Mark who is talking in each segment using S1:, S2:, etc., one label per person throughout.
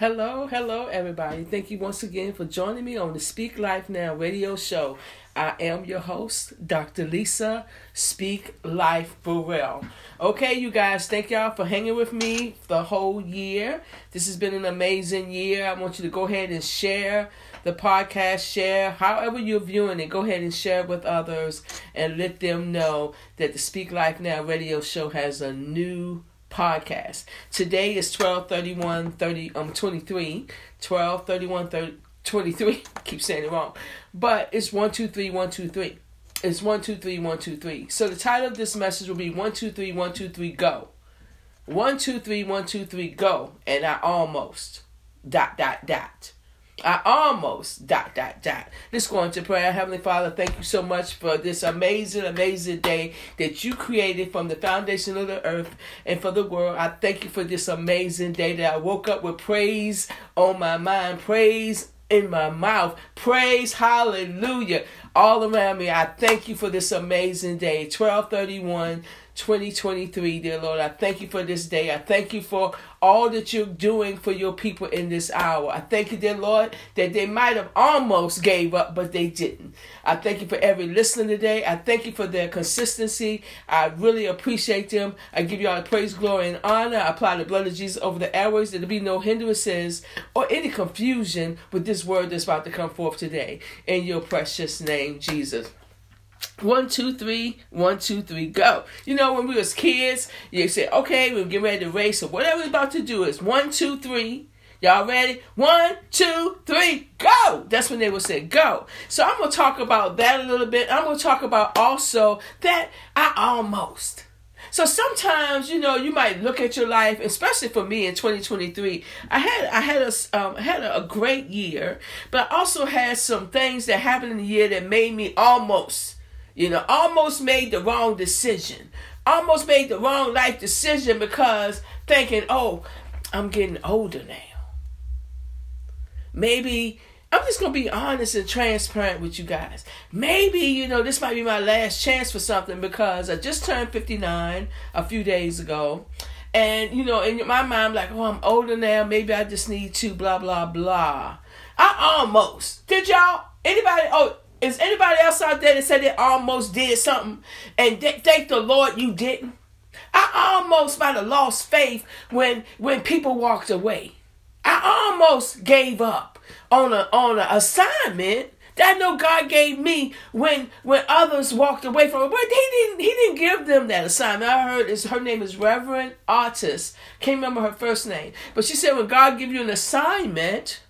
S1: Hello, hello, everybody. Thank you once again for joining me on the Speak Life Now radio show. I am your host, Dr. Lisa Speak Life Burrell. Okay, you guys, thank y'all for hanging with me the whole year. This has been an amazing year. I want you to go ahead and share the podcast, share however you're viewing it. Go ahead and share with others and let them know that the Speak Life Now radio show has a new podcast. Today is 12 31 30 um 23 12 31 30, 23 keep saying it wrong. But it's 1 2 3 1 2 3. It's 1 2 3 1 2 3. So the title of this message will be 1 2 3 1 2 3 go. 1 2 3 1 2 3 go and I almost dot dot dot. I almost dot dot dot. Let's go into prayer. Heavenly Father, thank you so much for this amazing, amazing day that you created from the foundation of the earth and for the world. I thank you for this amazing day that I woke up with praise on my mind, praise in my mouth, praise, hallelujah, all around me. I thank you for this amazing day. 1231 2023, dear Lord. I thank you for this day. I thank you for all that you're doing for your people in this hour. I thank you, dear Lord, that they might have almost gave up, but they didn't. I thank you for every listener today. I thank you for their consistency. I really appreciate them. I give you all the praise, glory, and honor. I apply the blood of Jesus over the airways. There'll be no hindrances or any confusion with this word that's about to come forth today. In your precious name, Jesus. One, two, three, one, two, three, go. You know, when we was kids, you say, okay, we're getting ready to race or whatever we're about to do is one, two, three. Y'all ready? One, two, three, go. That's when they would say go. So I'm gonna talk about that a little bit. I'm gonna talk about also that I almost. So sometimes, you know, you might look at your life, especially for me in 2023. I had I had a um, had a, a great year, but I also had some things that happened in the year that made me almost you know, almost made the wrong decision. Almost made the wrong life decision because thinking, oh, I'm getting older now. Maybe I'm just gonna be honest and transparent with you guys. Maybe you know this might be my last chance for something because I just turned 59 a few days ago, and you know in my mind I'm like, oh, I'm older now. Maybe I just need to blah blah blah. I almost did y'all anybody? Oh, is anybody else out there that said they almost did something and th- thank the Lord you didn't? I almost might have lost faith when when people walked away. I almost gave up on a on an assignment that I know God gave me when when others walked away from it. But he didn't he didn't give them that assignment. I heard is her name is Reverend Artist. Can't remember her first name. But she said when God give you an assignment,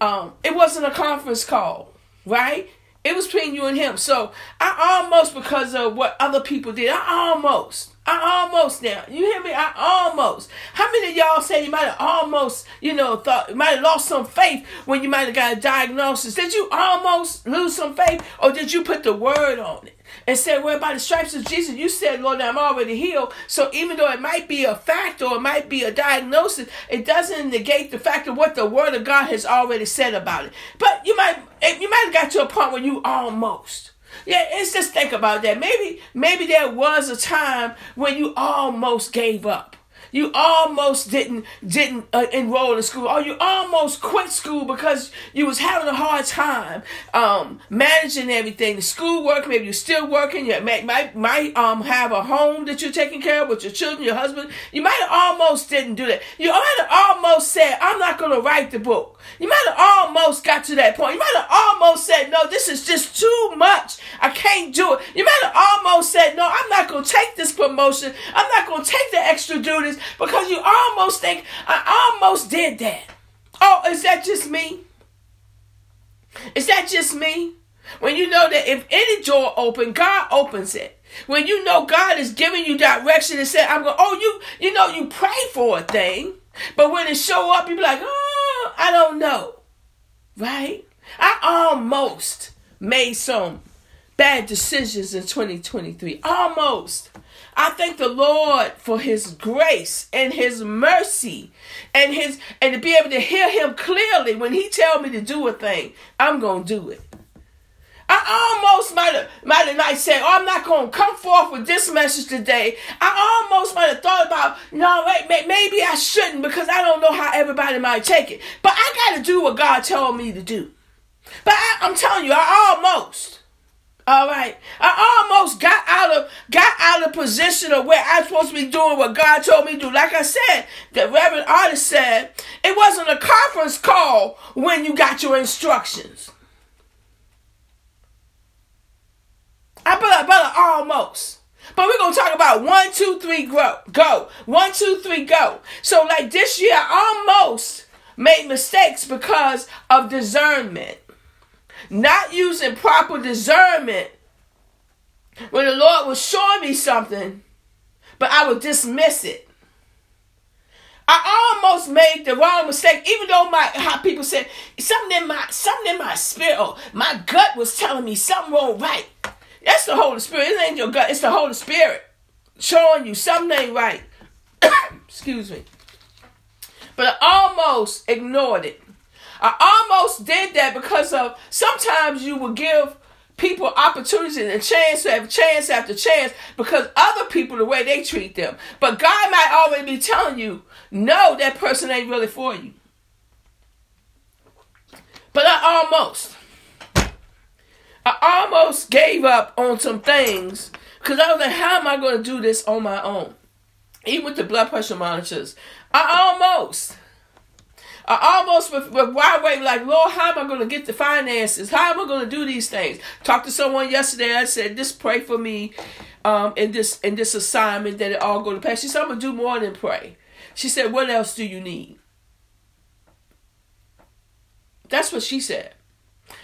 S1: um, it wasn't a conference call, right? It was between you and him. So I almost, because of what other people did, I almost, I almost now. You hear me? I almost. How many of y'all say you might have almost, you know, thought, you might have lost some faith when you might have got a diagnosis? Did you almost lose some faith or did you put the word on it? And said, Well, by the stripes of Jesus, you said, Lord, I'm already healed. So even though it might be a fact or it might be a diagnosis, it doesn't negate the fact of what the Word of God has already said about it. But you might you might have got to a point where you almost. Yeah, it's just think about that. Maybe maybe there was a time when you almost gave up. You almost didn't didn't uh, enroll in school, or you almost quit school because you was having a hard time um, managing everything. The schoolwork, maybe you're still working. You might might, might um have a home that you're taking care of with your children, your husband. You might have almost didn't do that. You might have almost said, "I'm not going to write the book." You might have almost got to that point. You might have almost said, "No, this is just too much. I can't do it." You might have almost said, "No, I'm not going to take this promotion. I'm not going to take the extra duties." Because you almost think, I almost did that. Oh, is that just me? Is that just me? When you know that if any door open, God opens it. When you know God is giving you direction and say, I'm going, oh, you, you know, you pray for a thing, but when it show up, you be like, oh, I don't know. Right? I almost made some bad decisions in 2023. Almost. I thank the Lord for his grace and his mercy and his and to be able to hear him clearly when he tell me to do a thing, I'm going to do it. I almost might have might have not said, "Oh, I'm not going to come forth with this message today." I almost might have thought about, "No, wait, maybe I shouldn't because I don't know how everybody might take it." But I got to do what God told me to do. But I, I'm telling you, I almost. All right. I almost got out of got out of position of where I'm supposed to be doing what God told me to do. Like I said, the Reverend Artist said, it wasn't a conference call when you got your instructions. I better, better almost. But we're gonna talk about one, two, three, go, go. One, two, three, go. So like this year, I almost made mistakes because of discernment, not using proper discernment. When the Lord was showing me something, but I would dismiss it. I almost made the wrong mistake, even though my how people said something in my something in my spirit, or my gut was telling me something wrong right. That's the Holy Spirit. It ain't your gut. It's the Holy Spirit showing you something ain't right. Excuse me. But I almost ignored it. I almost did that because of sometimes you will give people opportunities and chance to after chance after chance because other people the way they treat them. But God might already be telling you, no, that person ain't really for you. But I almost. I almost gave up on some things because I was like, how am I going to do this on my own? Even with the blood pressure monitors. I almost. I almost with, with wide awake, like, Lord, how am I going to get the finances? How am I going to do these things? Talked to someone yesterday. I said, just pray for me um, in this in this assignment that it all go to pass. She said, I'm going to do more than pray. She said, what else do you need? That's what she said.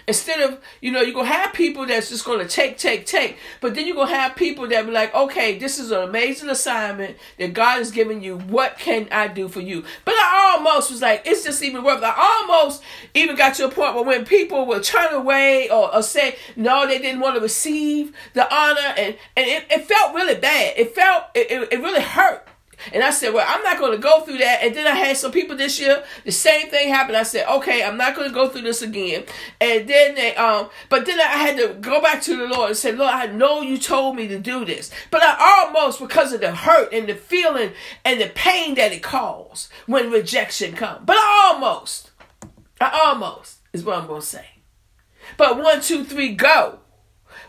S1: Instead of, you know, you're going to have people that's just going to take, take, take. But then you're going to have people that be like, okay, this is an amazing assignment that God has given you. What can I do for you? But I almost was like, it's just even worth it. I almost even got to a point where when people would turn away or, or say, no, they didn't want to receive the honor. And, and it, it felt really bad. It felt, it, it, it really hurt and I said, well, I'm not going to go through that. And then I had some people this year, the same thing happened. I said, okay, I'm not going to go through this again. And then they, um, but then I had to go back to the Lord and say, Lord, I know you told me to do this. But I almost, because of the hurt and the feeling and the pain that it caused when rejection comes. But I almost, I almost is what I'm going to say. But one, two, three, go.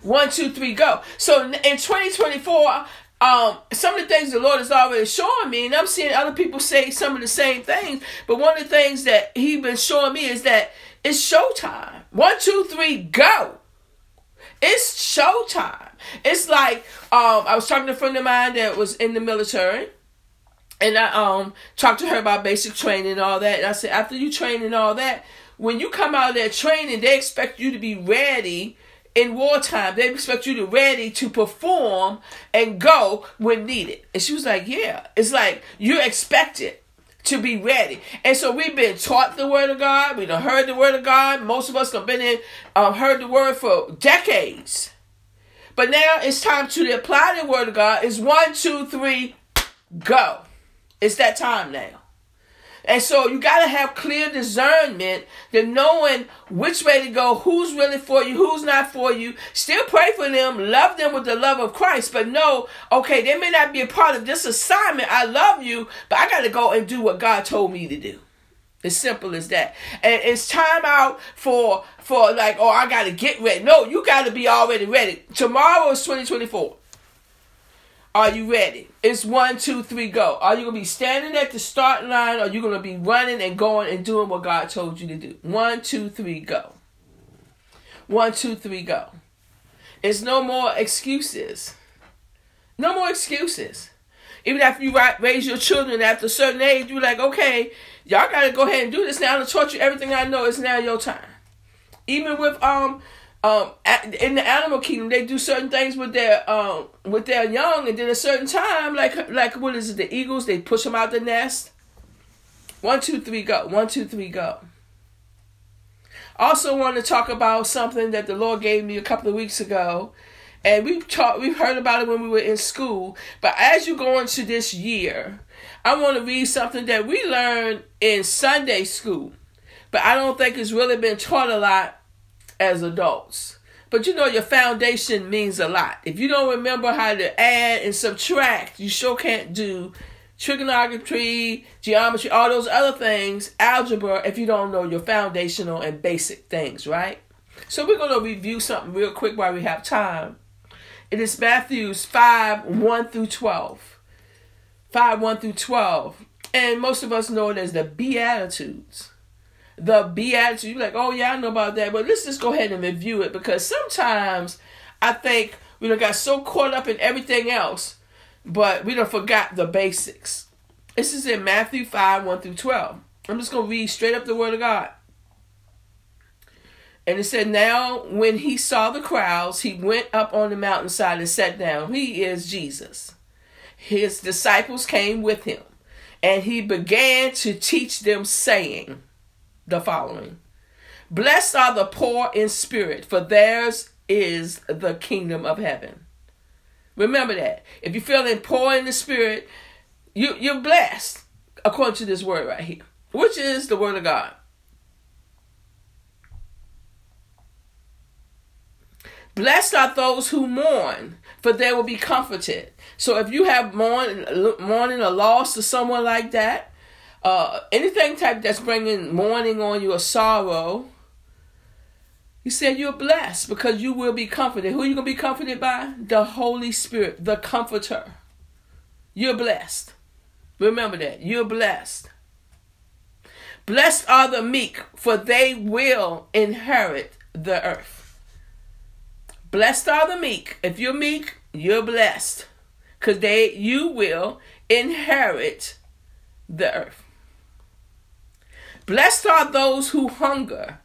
S1: One, two, three, go. So in 2024, um, some of the things the Lord is already showing me, and I'm seeing other people say some of the same things. But one of the things that He's been showing me is that it's showtime. One, two, three, go. It's showtime. It's like um, I was talking to a friend of mine that was in the military, and I um talked to her about basic training and all that. And I said, after you train and all that, when you come out of that training, they expect you to be ready in wartime, they expect you to be ready to perform and go when needed. And she was like, Yeah. It's like you're expected to be ready. And so we've been taught the word of God. We've heard the word of God. Most of us have been in, um, heard the word for decades. But now it's time to apply the word of God. It's one, two, three, go. It's that time now. And so you got to have clear discernment to knowing which way to go, who's really for you, who's not for you. Still pray for them, love them with the love of Christ, but know, okay, they may not be a part of this assignment. I love you, but I got to go and do what God told me to do. As simple as that. And it's time out for for like, oh, I gotta get ready. No, you gotta be already ready. Tomorrow is 2024. Are you ready? It's one, two, three, go. Are you gonna be standing at the start line or are you gonna be running and going and doing what God told you to do? One, two, three, go. One, two, three, go. It's no more excuses. No more excuses. Even after you raise your children after a certain age, you're like, okay, y'all gotta go ahead and do this now. I'm taught you everything I know. It's now your time. Even with um um in the animal kingdom they do certain things with their um with their young and then a certain time like like what is it the eagles they push them out the nest? One two three go. One two three go. Also want to talk about something that the lord gave me a couple of weeks ago and we've talked we've heard about it when we were in school but as you go into this year i want to read something that we learned in sunday school but i don't think it's really been taught a lot as adults. But you know, your foundation means a lot. If you don't remember how to add and subtract, you sure can't do trigonometry, geometry, all those other things, algebra, if you don't know your foundational and basic things, right? So we're going to review something real quick while we have time. It is Matthew's 5 1 through 12. 5 1 through 12. And most of us know it as the Beatitudes the beatitude. You're like, oh yeah, I know about that, but let's just go ahead and review it because sometimes I think we don't got so caught up in everything else, but we don't forgot the basics. This is in Matthew 5, 1 through 12. I'm just gonna read straight up the word of God. And it said, Now when he saw the crowds, he went up on the mountainside and sat down. He is Jesus. His disciples came with him, and he began to teach them, saying, the following Blessed are the poor in spirit, for theirs is the kingdom of heaven. Remember that. If you're feeling poor in the spirit, you, you're blessed, according to this word right here, which is the word of God. Blessed are those who mourn, for they will be comforted. So if you have mourning, mourning a loss to someone like that, uh, anything type that's bringing mourning on you or sorrow, he said you're blessed because you will be comforted. Who are you going to be comforted by? The Holy Spirit, the Comforter. You're blessed. Remember that. You're blessed. Blessed are the meek, for they will inherit the earth. Blessed are the meek. If you're meek, you're blessed. Because they you will inherit the earth. Blessed are those who hunger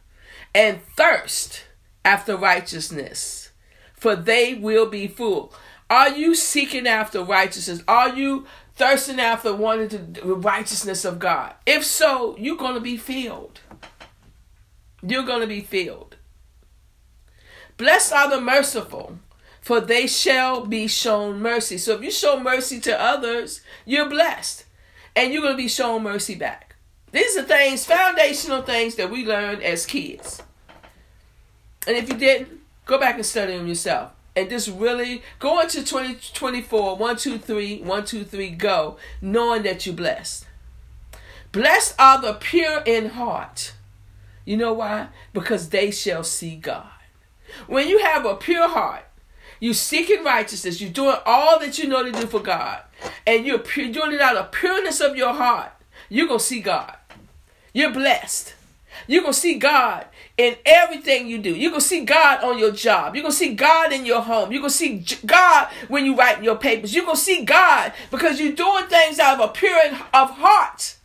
S1: and thirst after righteousness, for they will be full. Are you seeking after righteousness? Are you thirsting after wanting the righteousness of God? If so, you're going to be filled. You're going to be filled. Blessed are the merciful, for they shall be shown mercy. So if you show mercy to others, you're blessed. And you're going to be shown mercy back. These are things, foundational things that we learned as kids. And if you didn't, go back and study them yourself. And just really go into 2024, 1, 2, 3, 1, 2, 3, go, knowing that you're blessed. Blessed are the pure in heart. You know why? Because they shall see God. When you have a pure heart, you're seeking righteousness, you're doing all that you know to do for God, and you're doing it out of pureness of your heart, you're going to see God. You're blessed. You're going to see God in everything you do. You're going to see God on your job. You're going to see God in your home. You're going to see God when you write your papers. You're going to see God because you're doing things out of a pure of heart.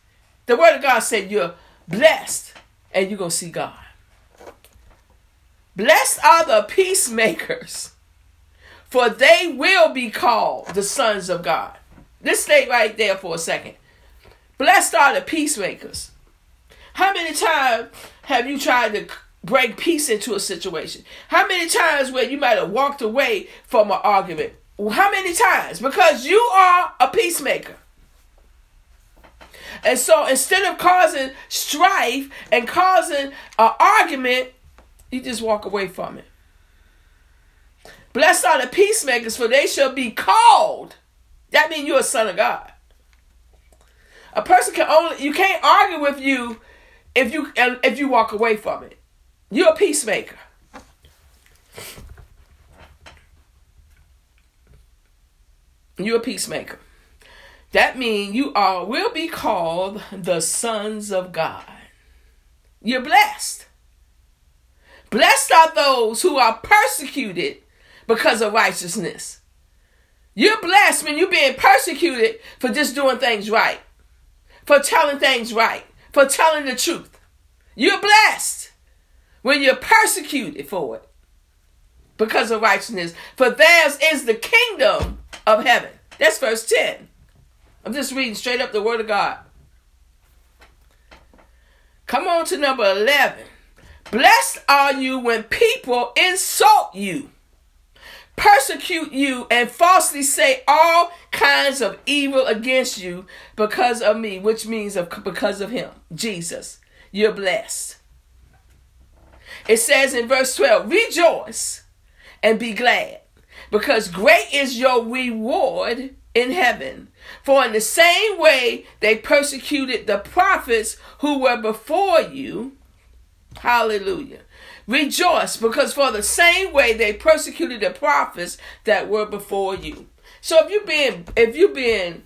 S1: The word of God said you're blessed and you're going to see God. Blessed are the peacemakers, for they will be called the sons of God. Let's stay right there for a second. Blessed are the peacemakers. How many times have you tried to bring peace into a situation? How many times where you might have walked away from an argument? How many times? Because you are a peacemaker. And so instead of causing strife and causing an argument, you just walk away from it. Blessed are the peacemakers, for they shall be called. That means you're a son of God. A person can only you can't argue with you if you if you walk away from it. You're a peacemaker. You're a peacemaker. That means you are will be called the sons of God. You're blessed. Blessed are those who are persecuted because of righteousness. You're blessed when you're being persecuted for just doing things right for telling things right, for telling the truth. You're blessed when you're persecuted for it because of righteousness. For theirs is the kingdom of heaven. That's verse 10. I'm just reading straight up the word of God. Come on to number 11. Blessed are you when people insult you persecute you and falsely say all kinds of evil against you because of me, which means of because of him, Jesus. You're blessed. It says in verse 12, rejoice and be glad, because great is your reward in heaven. For in the same way they persecuted the prophets who were before you. Hallelujah. Rejoice, because for the same way they persecuted the prophets that were before you. So if you've been if you've been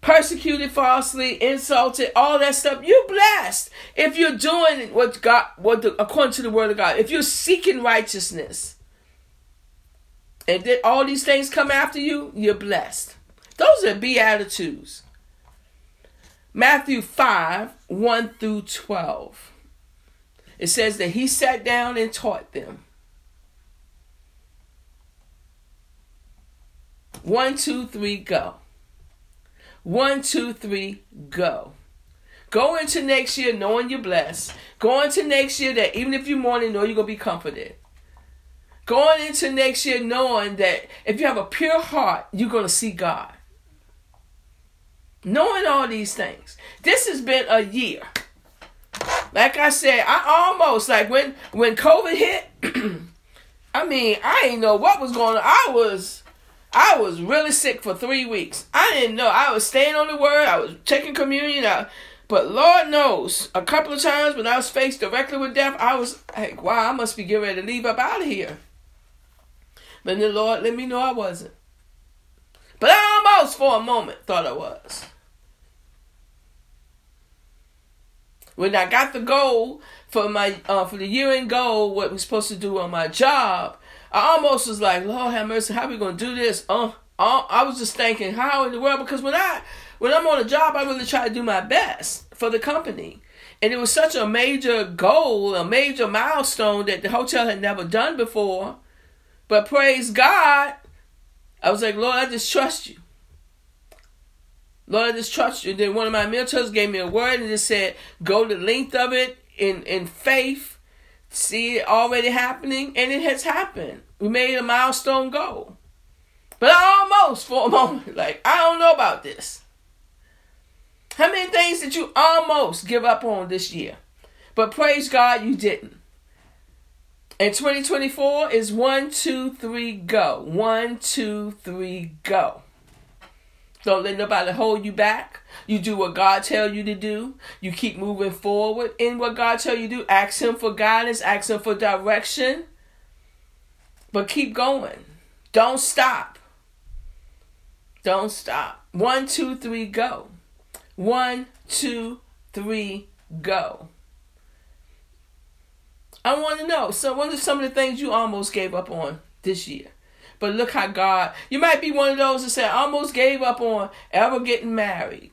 S1: persecuted falsely, insulted, all that stuff, you're blessed. If you're doing what God what the, according to the word of God, if you're seeking righteousness, and then all these things come after you, you're blessed. Those are beatitudes. Matthew 5 1 through 12. It says that he sat down and taught them. One, two, three, go. One, two, three, go. Go into next year knowing you're blessed. Go into next year that even if you're mourning, know you're going to be comforted. Going into next year knowing that if you have a pure heart, you're going to see God. Knowing all these things. This has been a year. Like I said, I almost like when when COVID hit, I mean, I didn't know what was going on. I was I was really sick for three weeks. I didn't know. I was staying on the word. I was taking communion. I, but Lord knows, a couple of times when I was faced directly with death, I was like, wow, I must be getting ready to leave up out of here. But the Lord let me know I wasn't. But I almost for a moment thought I was. When I got the goal for my uh, for the year end goal, what we're supposed to do on my job, I almost was like, Lord have mercy, how we gonna do this? Uh, uh, I was just thinking, how in the world? Because when I when I'm on a job, I really try to do my best for the company. And it was such a major goal, a major milestone that the hotel had never done before. But praise God, I was like, Lord, I just trust you. Lord, I just trust you. Then one of my mentors gave me a word and just said, go the length of it in, in faith, see it already happening, and it has happened. We made a milestone goal. But almost, for a moment, like, I don't know about this. How many things did you almost give up on this year? But praise God, you didn't. And 2024 is one, two, three, go. One, two, three, go. Don't let nobody hold you back. You do what God tell you to do. You keep moving forward in what God tell you to do. Ask Him for guidance. Ask Him for direction. But keep going. Don't stop. Don't stop. One, two, three, go. One, two, three, go. I want to know. So, what are some of the things you almost gave up on this year? But look how God, you might be one of those that said, I almost gave up on ever getting married.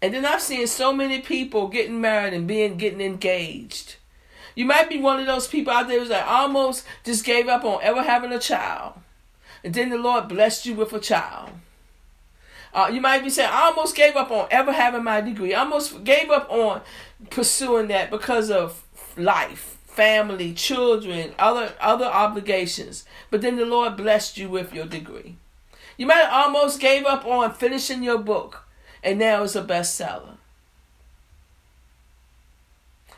S1: And then I've seen so many people getting married and being getting engaged. You might be one of those people out there who's like almost just gave up on ever having a child. And then the Lord blessed you with a child. Uh, you might be saying, I almost gave up on ever having my degree. I almost gave up on pursuing that because of life family, children, other other obligations. But then the Lord blessed you with your degree. You might almost gave up on finishing your book, and now it's a bestseller.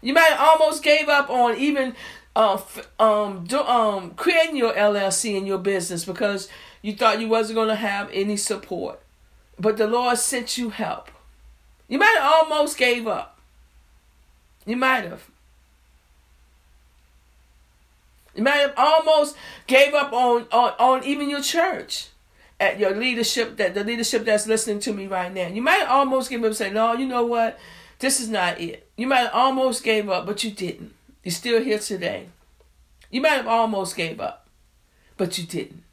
S1: You might almost gave up on even uh, um, do, um, creating your LLC in your business because you thought you wasn't going to have any support. But the Lord sent you help. You might have almost gave up. You might have. You might have almost gave up on, on, on even your church at your leadership that the leadership that's listening to me right now. You might almost give up and say, No, you know what? This is not it. You might have almost gave up, but you didn't. You're still here today. You might have almost gave up, but you didn't.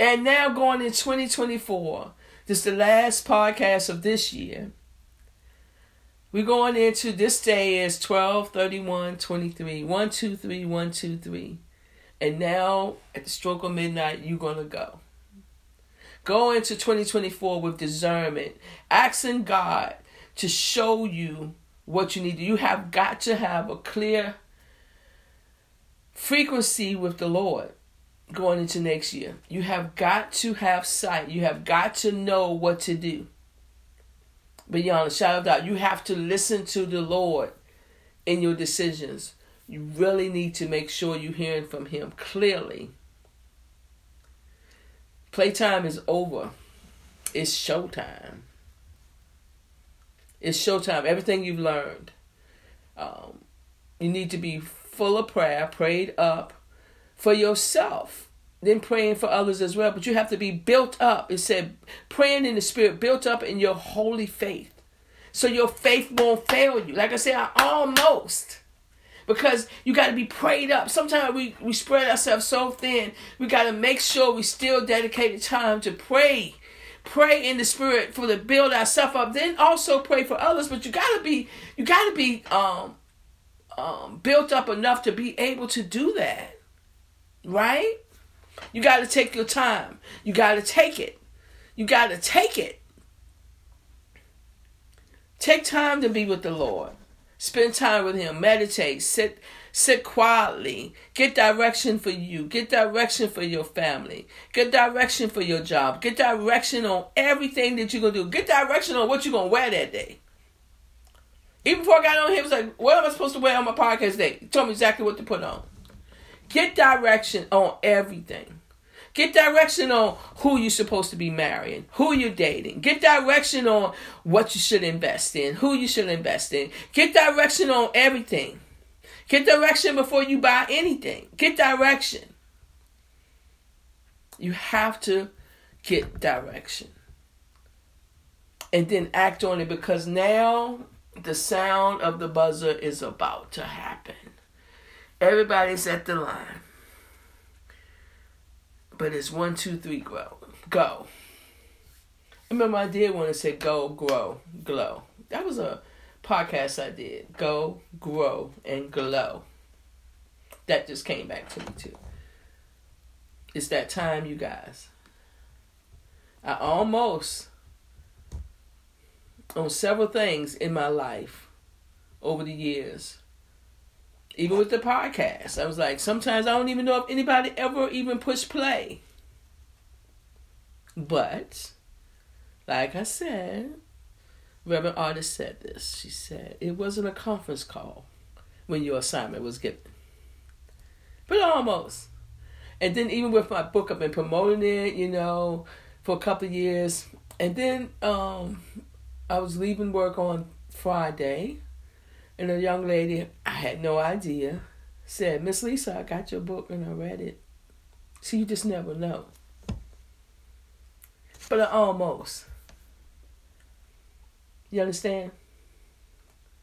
S1: And now going in 2024, this is the last podcast of this year. We're going into this day is 12 31 23. 1, 2, 3, 1, 2, 3. And now at the stroke of midnight, you're going to go. Go into 2024 with discernment, asking God to show you what you need. You have got to have a clear frequency with the Lord going into next year. You have got to have sight. You have got to know what to do beyond a shadow of doubt. You have to listen to the Lord in your decisions. You really need to make sure you're hearing from Him clearly. Playtime is over. It's showtime. It's showtime. Everything you've learned. Um, you need to be full of prayer, prayed up for yourself, then praying for others as well. But you have to be built up. It said, praying in the Spirit, built up in your holy faith. So your faith won't fail you. Like I said, I almost because you got to be prayed up. Sometimes we, we spread ourselves so thin. We got to make sure we still dedicate time to pray. Pray in the spirit for to build ourselves up. Then also pray for others. But you got to be you got to be um, um, built up enough to be able to do that. Right? You got to take your time. You got to take it. You got to take it. Take time to be with the Lord. Spend time with him. Meditate. Sit sit quietly. Get direction for you. Get direction for your family. Get direction for your job. Get direction on everything that you're gonna do. Get direction on what you're gonna wear that day. Even before I got on here, was like, what am I supposed to wear on my podcast day? He told me exactly what to put on. Get direction on everything. Get direction on who you're supposed to be marrying, who you're dating. Get direction on what you should invest in, who you should invest in. Get direction on everything. Get direction before you buy anything. Get direction. You have to get direction. And then act on it because now the sound of the buzzer is about to happen. Everybody's at the line. But it's one, two, three, grow. Go. I remember I did want to say go, grow, glow. That was a podcast I did. Go, grow, and glow. That just came back to me too. It's that time, you guys. I almost, on several things in my life over the years, even with the podcast. I was like, sometimes I don't even know if anybody ever even pushed play. But, like I said, Reverend Artist said this. She said, it wasn't a conference call when your assignment was given. But almost. And then even with my book, I've been promoting it, you know, for a couple of years. And then um, I was leaving work on Friday and a young lady, had no idea, said, Miss Lisa, I got your book and I read it. So you just never know. But I almost. You understand?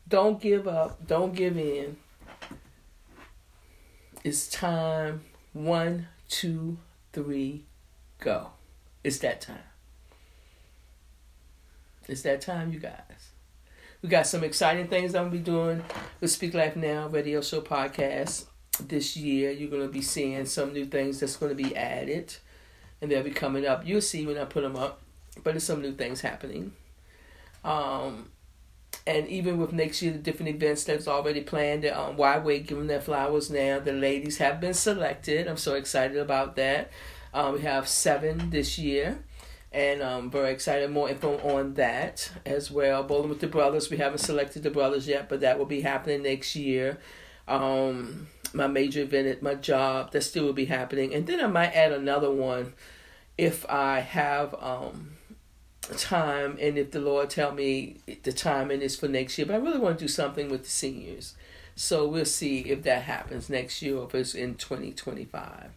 S1: Don't give up. Don't give in. It's time. One, two, three, go. It's that time. It's that time, you guys. We got some exciting things I'm gonna be doing with Speak Life Now radio show podcast this year. You're gonna be seeing some new things that's gonna be added, and they'll be coming up. You'll see when I put them up, but there's some new things happening. Um, and even with next year, the different events that's already planned. Um, Why Wait? Giving their flowers now. The ladies have been selected. I'm so excited about that. Um, we have seven this year and I'm very excited. More info on that as well. Bowling with the brothers. We haven't selected the brothers yet, but that will be happening next year. Um, my major event at my job that still will be happening, and then I might add another one if I have um, time and if the Lord tell me the timing is for next year. But I really want to do something with the seniors, so we'll see if that happens next year or if it's in twenty twenty five.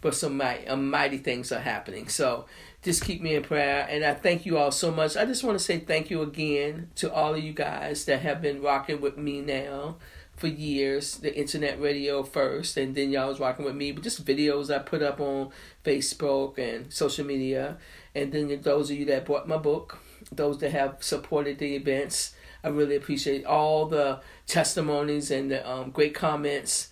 S1: But some mighty, uh, mighty things are happening. So just keep me in prayer. And I thank you all so much. I just want to say thank you again to all of you guys that have been rocking with me now for years. The internet radio first, and then y'all was rocking with me. But just videos I put up on Facebook and social media. And then those of you that bought my book, those that have supported the events, I really appreciate all the testimonies and the um, great comments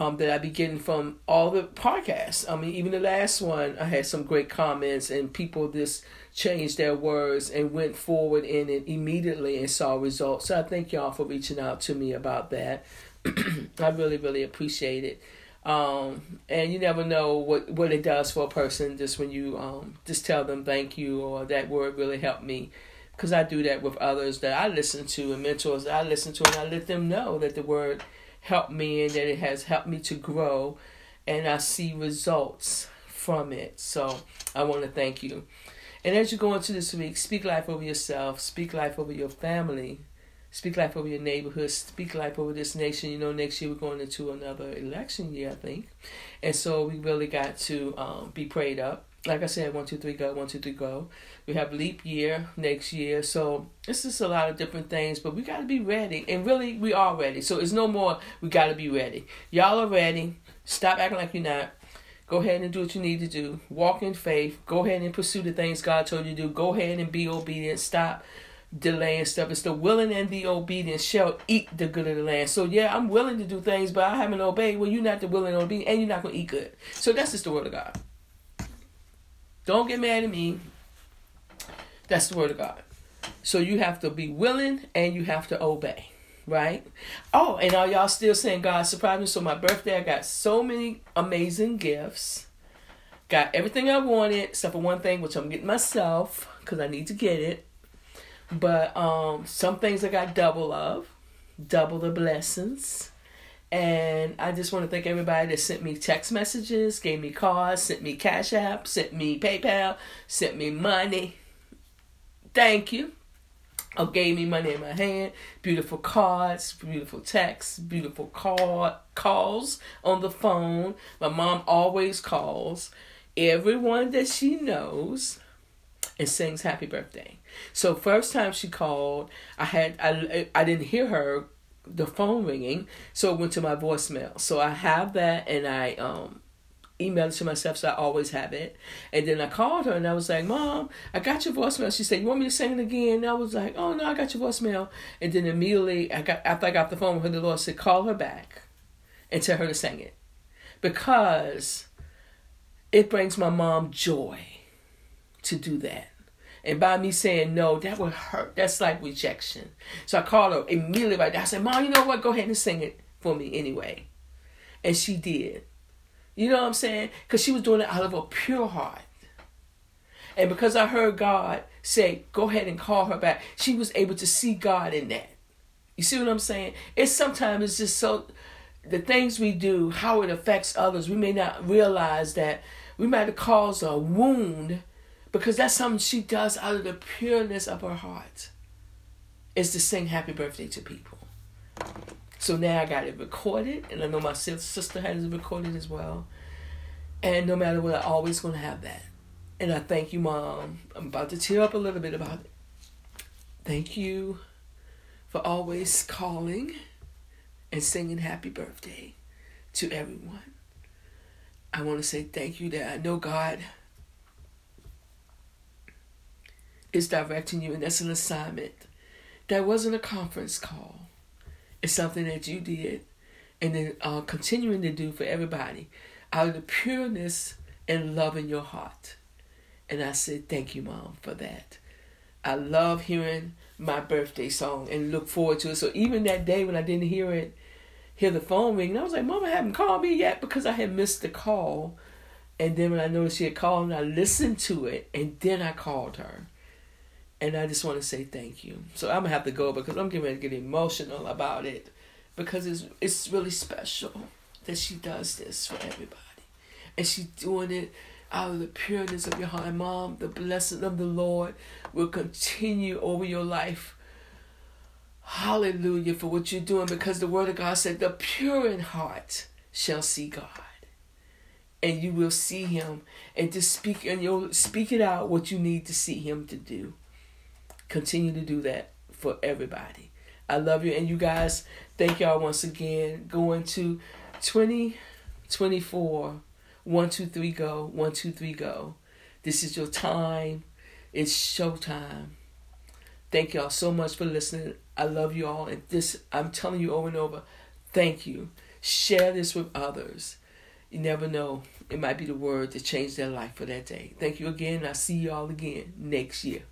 S1: um, that I be getting from all the podcasts. I mean, even the last one, I had some great comments, and people just changed their words and went forward in it immediately and saw results. So I thank y'all for reaching out to me about that. I really, really appreciate it. Um, and you never know what, what it does for a person just when you um, just tell them thank you or that word really helped me. Because I do that with others that I listen to and mentors that I listen to, and I let them know that the word helped me and that it has helped me to grow and I see results from it. So I want to thank you. And as you go into this week, speak life over yourself, speak life over your family, speak life over your neighborhood, speak life over this nation. You know, next year we're going into another election year, I think. And so we really got to um, be prayed up. Like I said, one, two, three, go, one, two, three, go. We have leap year next year. So it's just a lot of different things, but we got to be ready. And really, we are ready. So it's no more, we got to be ready. Y'all are ready. Stop acting like you're not. Go ahead and do what you need to do. Walk in faith. Go ahead and pursue the things God told you to do. Go ahead and be obedient. Stop delaying stuff. It's the willing and the obedient shall eat the good of the land. So yeah, I'm willing to do things, but I haven't obeyed. Well, you're not the willing and obedient, and you're not gonna eat good. So that's just the word of God. Don't get mad at me. That's the word of God. So you have to be willing and you have to obey right? Oh, and are y'all still saying God surprised me? So my birthday, I got so many amazing gifts. Got everything I wanted, except for one thing, which I'm getting myself because I need to get it. But um, some things I got double of, double the blessings. And I just want to thank everybody that sent me text messages, gave me cards, sent me Cash App, sent me PayPal, sent me money. Thank you or gave me money in my hand, beautiful cards, beautiful texts, beautiful call calls on the phone. My mom always calls everyone that she knows and sings happy birthday. So first time she called, I had I I didn't hear her the phone ringing, so it went to my voicemail. So I have that and I um emailed it to myself, so I always have it. And then I called her and I was like, Mom, I got your voicemail. She said, You want me to sing it again? And I was like, Oh no, I got your voicemail. And then immediately I got after I got the phone with her, the Lord said, Call her back and tell her to sing it. Because it brings my mom joy to do that. And by me saying no, that would hurt. That's like rejection. So I called her immediately right there. I said, Mom, you know what? Go ahead and sing it for me anyway. And she did. You know what I'm saying? Because she was doing it out of a pure heart. And because I heard God say, go ahead and call her back, she was able to see God in that. You see what I'm saying? It's sometimes it's just so the things we do, how it affects others, we may not realize that we might have caused a wound because that's something she does out of the pureness of her heart. Is to sing happy birthday to people. So now I got it recorded, and I know my sister has it recorded as well. And no matter what, I'm always going to have that. And I thank you, Mom. I'm about to tear up a little bit about it. Thank you for always calling and singing happy birthday to everyone. I want to say thank you that I know God is directing you, and that's an assignment. That wasn't a conference call. It's something that you did and then uh, continuing to do for everybody out of the pureness and love in your heart. And I said, Thank you, Mom, for that. I love hearing my birthday song and look forward to it. So even that day when I didn't hear it, hear the phone ring, I was like, Mama haven't called me yet because I had missed the call. And then when I noticed she had called, and I listened to it, and then I called her. And I just want to say thank you. So I'm gonna have to go because I'm getting get emotional about it because it's it's really special that she does this for everybody, and she's doing it out of the pureness of your heart. Mom, the blessing of the Lord will continue over your life. Hallelujah for what you're doing because the Word of God said, "The pure in heart shall see God." and you will see him and just speak and you'll speak it out what you need to see him to do continue to do that for everybody. I love you. And you guys, thank y'all once again. Going to 2024. One, two, three, go. One, two, three, go. This is your time. It's showtime. Thank y'all so much for listening. I love you all. And this, I'm telling you over and over, thank you. Share this with others. You never know. It might be the word to change their life for that day. Thank you again. I'll see y'all again next year.